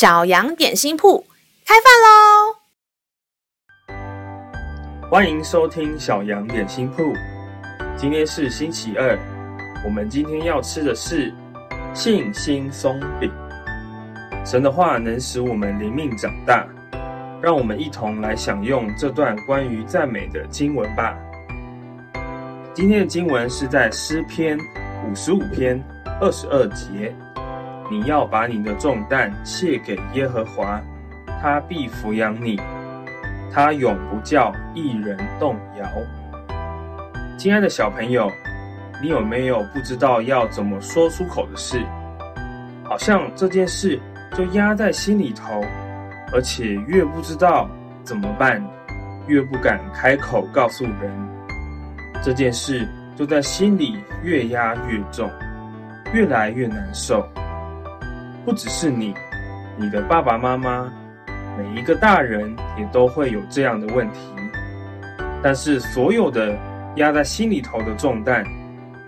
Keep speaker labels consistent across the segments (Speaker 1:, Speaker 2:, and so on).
Speaker 1: 小羊点心铺开饭喽！
Speaker 2: 欢迎收听小羊点心铺。今天是星期二，我们今天要吃的是信心松饼。神的话能使我们灵命长大，让我们一同来享用这段关于赞美的经文吧。今天的经文是在诗篇五十五篇二十二节。你要把你的重担卸给耶和华，他必抚养你，他永不叫一人动摇。亲爱的小朋友，你有没有不知道要怎么说出口的事？好像这件事就压在心里头，而且越不知道怎么办，越不敢开口告诉人。这件事就在心里越压越重，越来越难受。不只是你，你的爸爸妈妈，每一个大人也都会有这样的问题。但是所有的压在心里头的重担，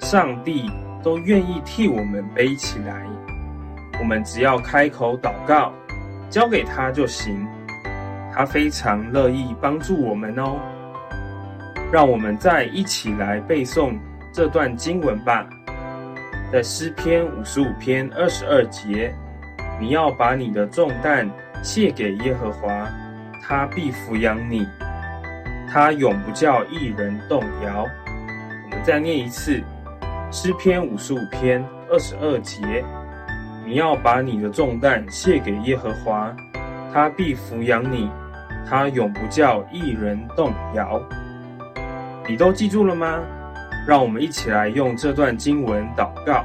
Speaker 2: 上帝都愿意替我们背起来。我们只要开口祷告，交给他就行。他非常乐意帮助我们哦。让我们再一起来背诵这段经文吧。在诗篇五十五篇二十二节，你要把你的重担卸给耶和华，他必抚养你，他永不叫一人动摇。我们再念一次，诗篇五十五篇二十二节，你要把你的重担卸给耶和华，他必抚养你，他永不叫一人动摇。你都记住了吗？让我们一起来用这段经文祷告。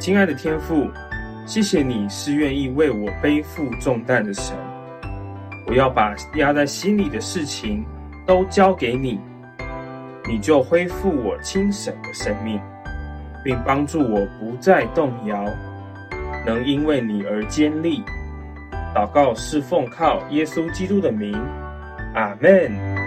Speaker 2: 亲爱的天父，谢谢你是愿意为我背负重担的神。我要把压在心里的事情都交给你，你就恢复我清醒的生命，并帮助我不再动摇，能因为你而坚立。祷告是奉靠耶稣基督的名，阿门。